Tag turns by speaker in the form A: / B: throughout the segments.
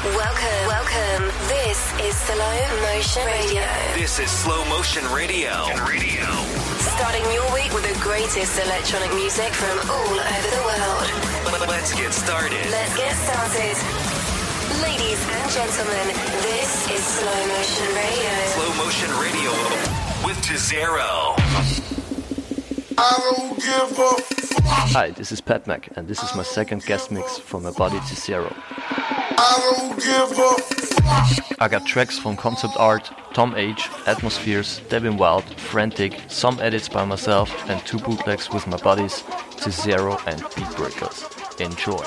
A: Welcome, welcome. This is Slow Motion Radio.
B: This is Slow Motion Radio. Radio.
A: Starting your week with the greatest electronic music from all over the world.
B: Let's get started.
A: Let's get started. Ladies and gentlemen, this is Slow Motion Radio.
B: Slow Motion Radio with Jazero.
C: I don't give a fuck.
D: Hi, this is PATMAK, and this is my second guest mix from My Body to Zero.
C: I
D: got tracks from Concept Art, Tom H, Atmozfears, Devin Wild, Frantic, some edits by myself, and two bootlegs with my buddies, Cesaro and Beatbreakers. Enjoy.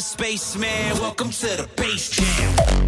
E: outer space, man. Welcome to the base jam.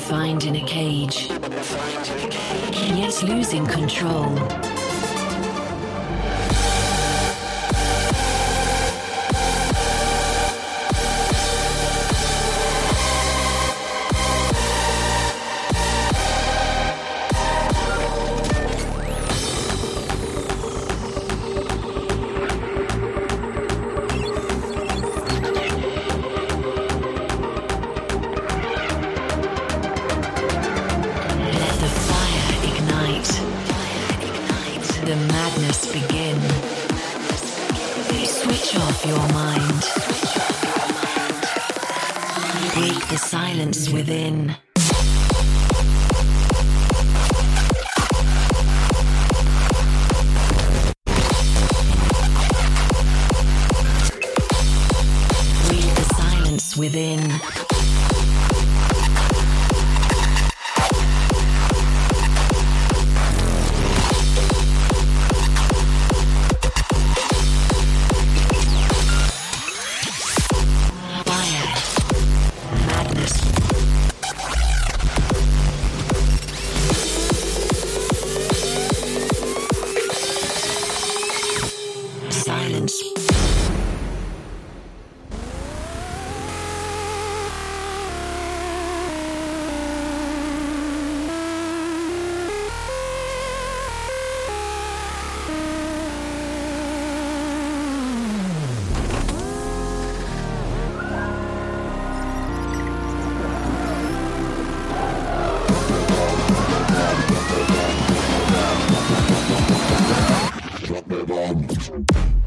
E: confined in a cage, yet losing control.
F: thank you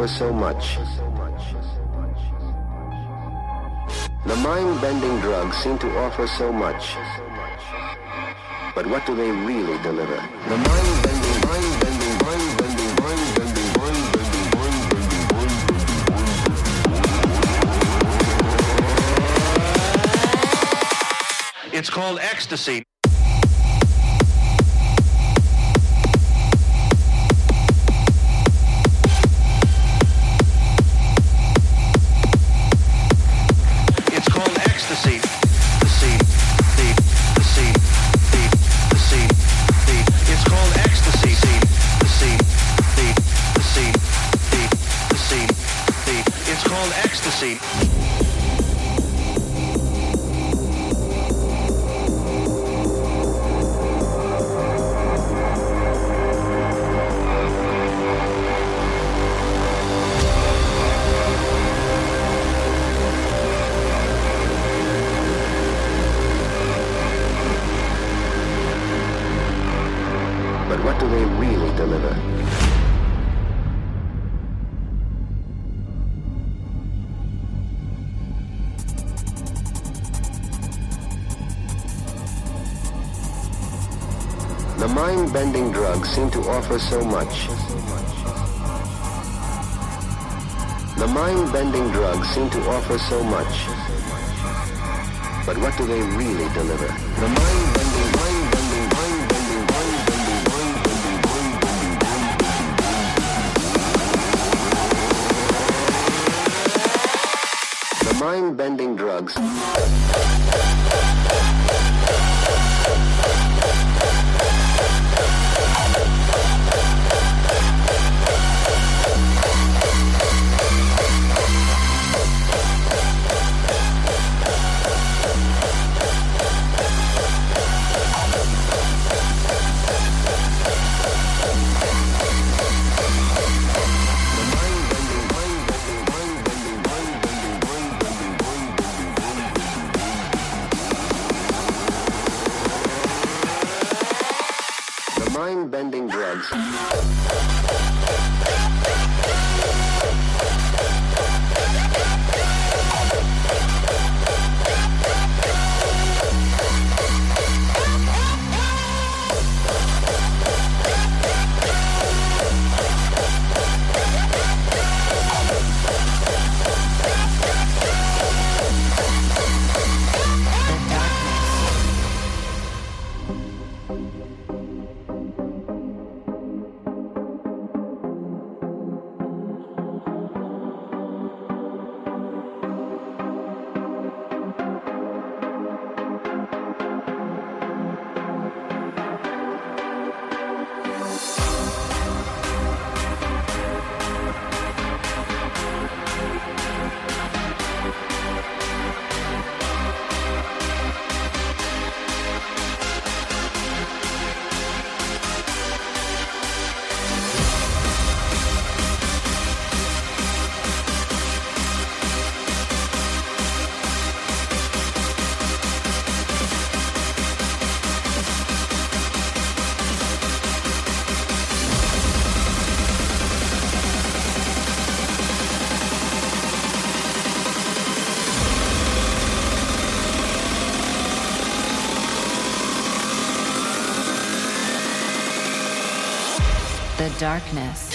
F: offer so much. The mind-bending drugs seem to offer so much. But what do they really deliver? The mind-bending, mind-bending, mind-bending, mind-bending, mind-bending, mind-bending, mind-bending.
G: It's called ecstasy.
F: Mind-bending drugs seem to offer so much. The mind-bending drugs seem to offer so much. But what do they really deliver? The mind-bending, mind-bending, mind-bending, mind-bending, mind-bending, mind-bending, mind-bending. The mind-bending drugs.
H: Darkness.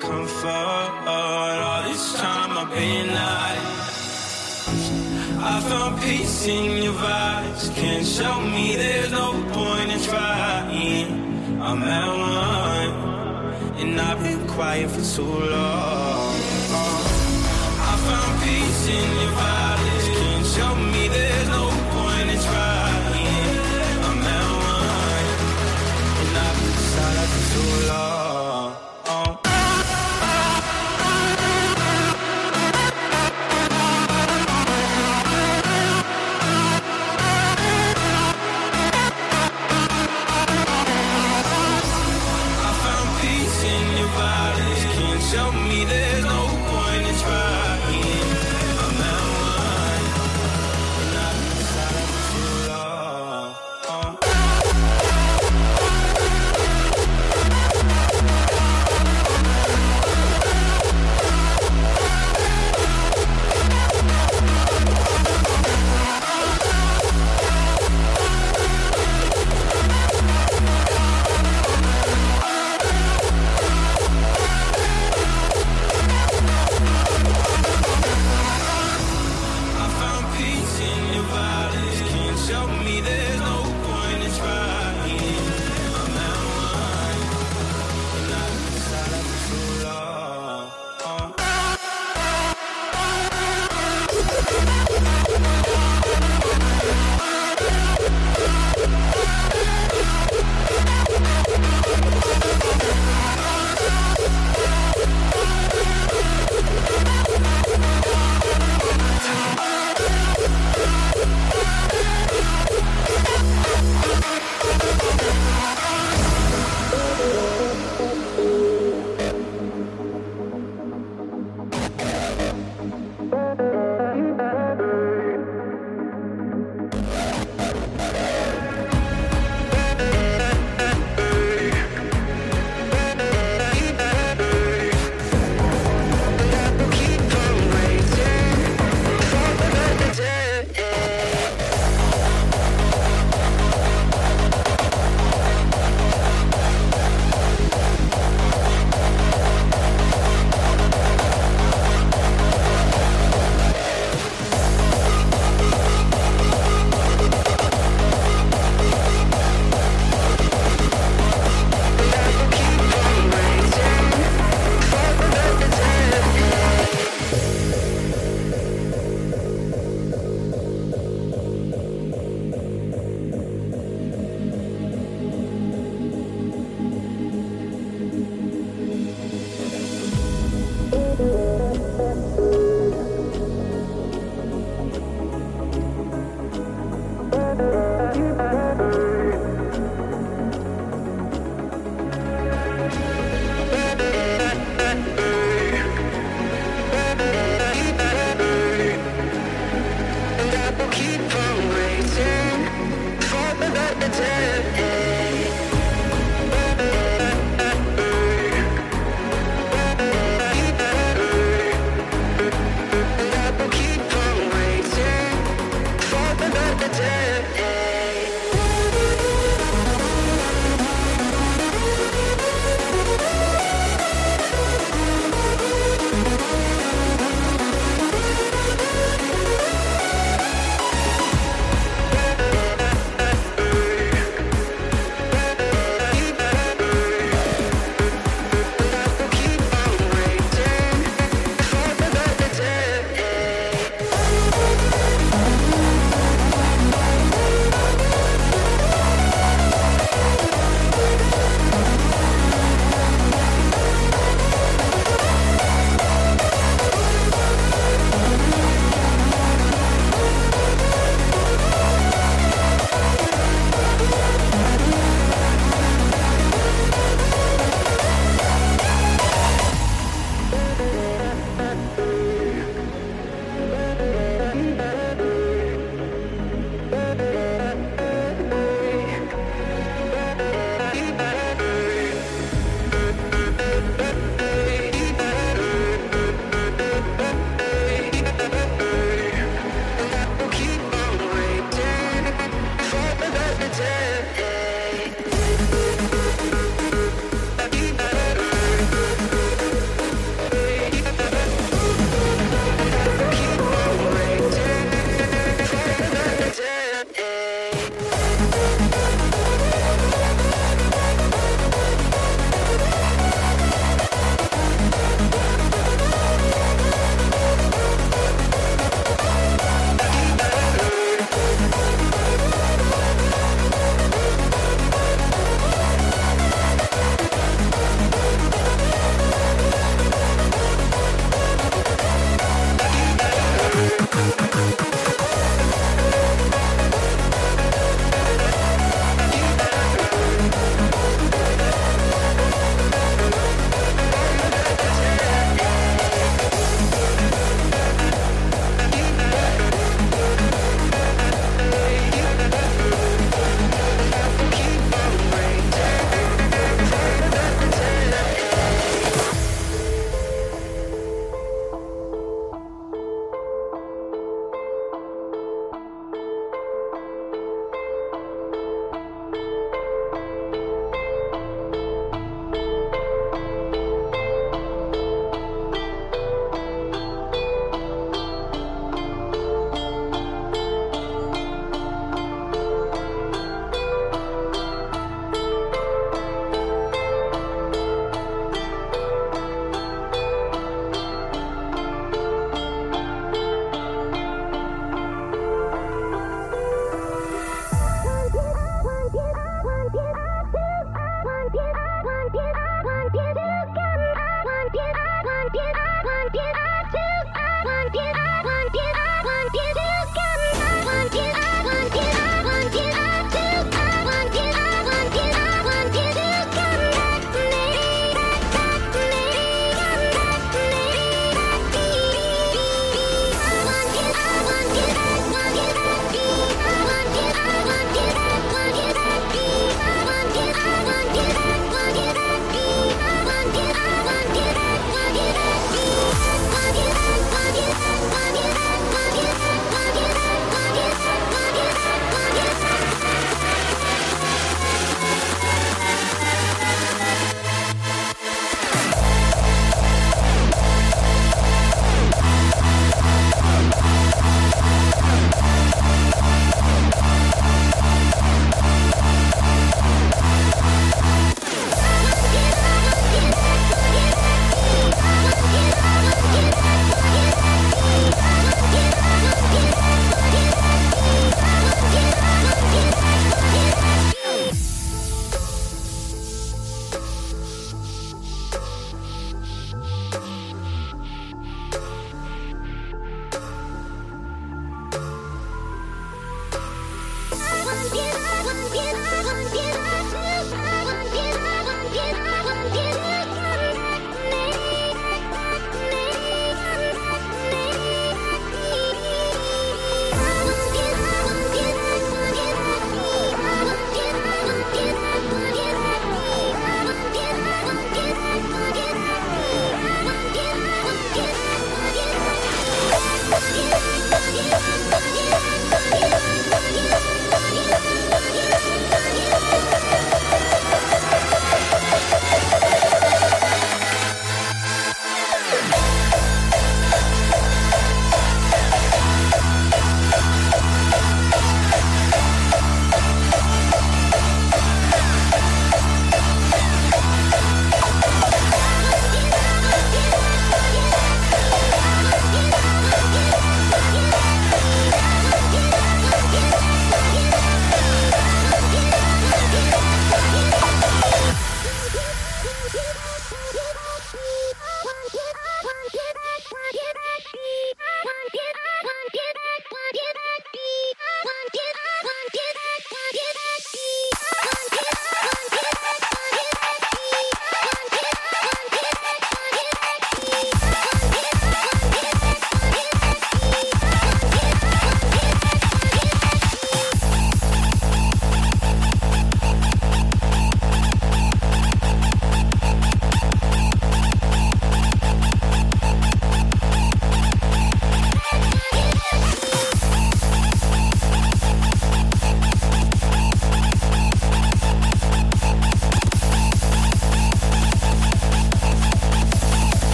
E: Comfort. All this time I've been hiding. I found peace in your vibes. Can't show me there's no point in trying. I'm at one, and I've been quiet for too long. I found peace in your vibes.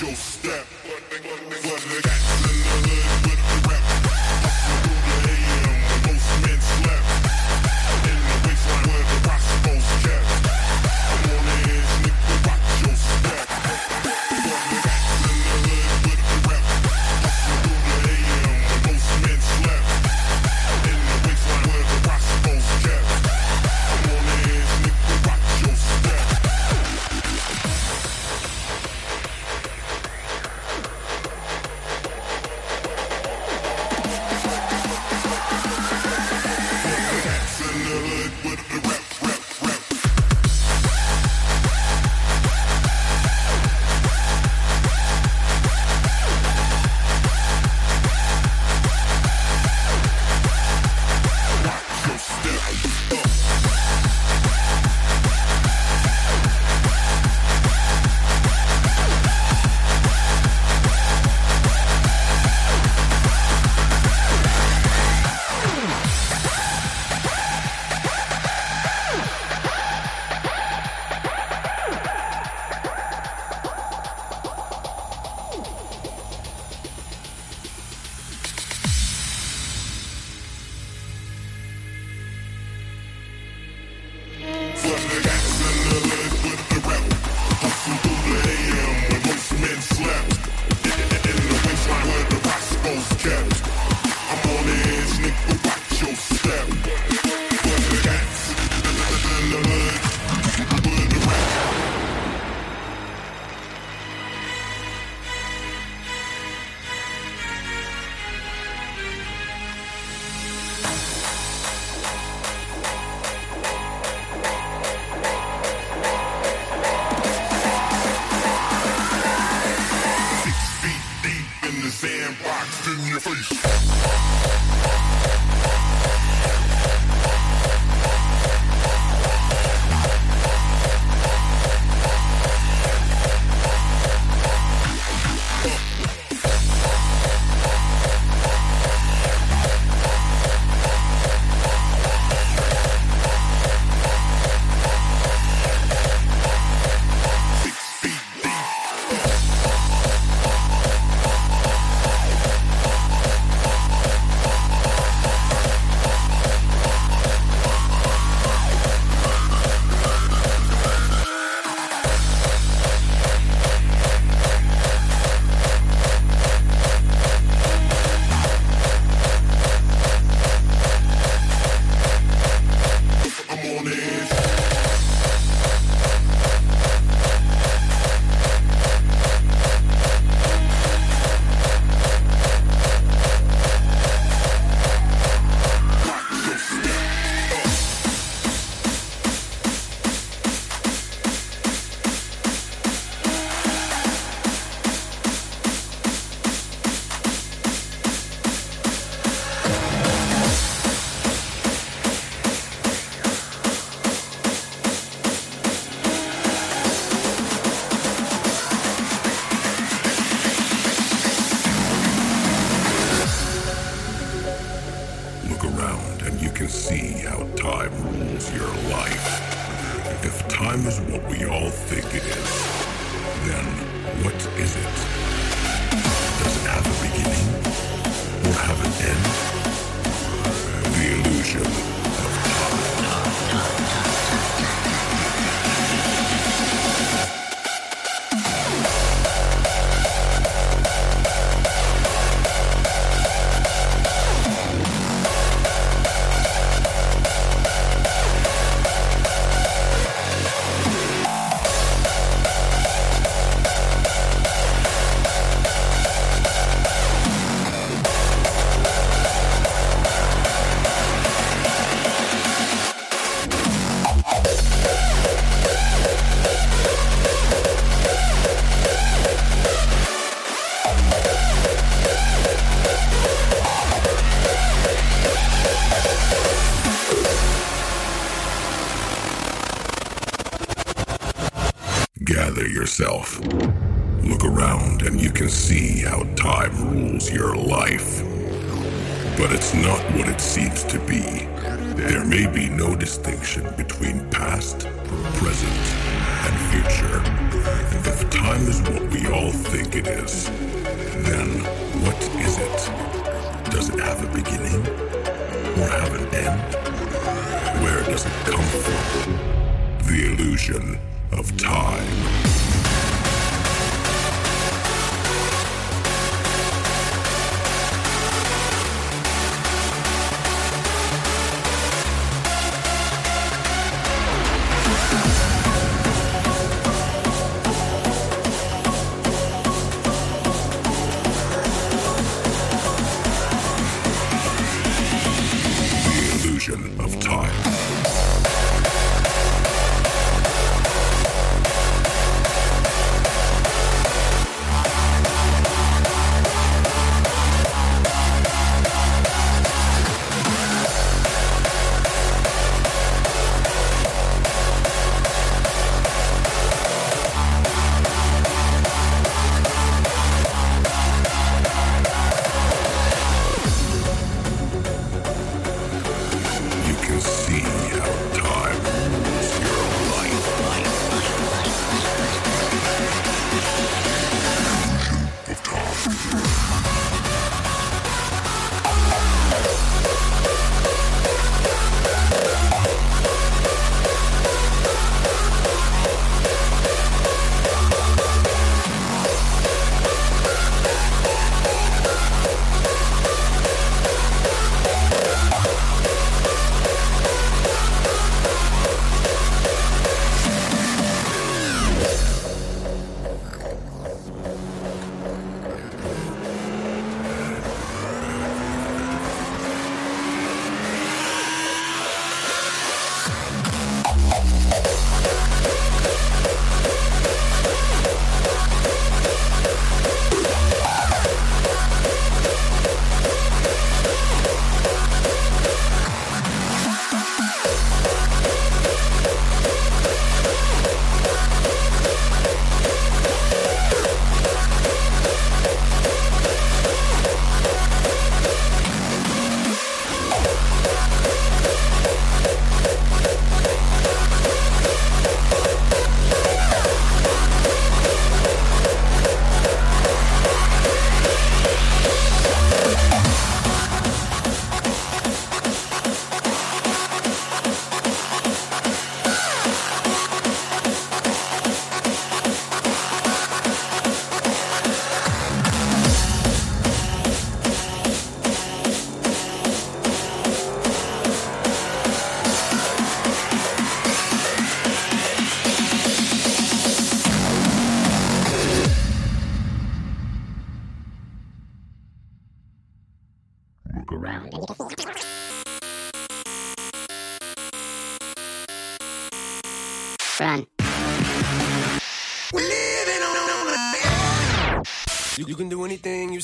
E: Your
C: step.
I: Yourself. Look around and you can see how time rules your life. But it's not what it seems to be. There may be no distinction between past, present, and future. And if time is what we all think it is, then what is it? Does it have a beginning? Or have an end? Where does it come from? The illusion of time.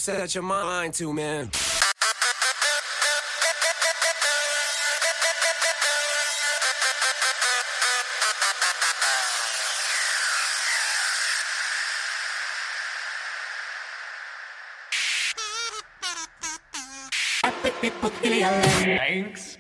J: Set your mind to, man.
K: Thanks.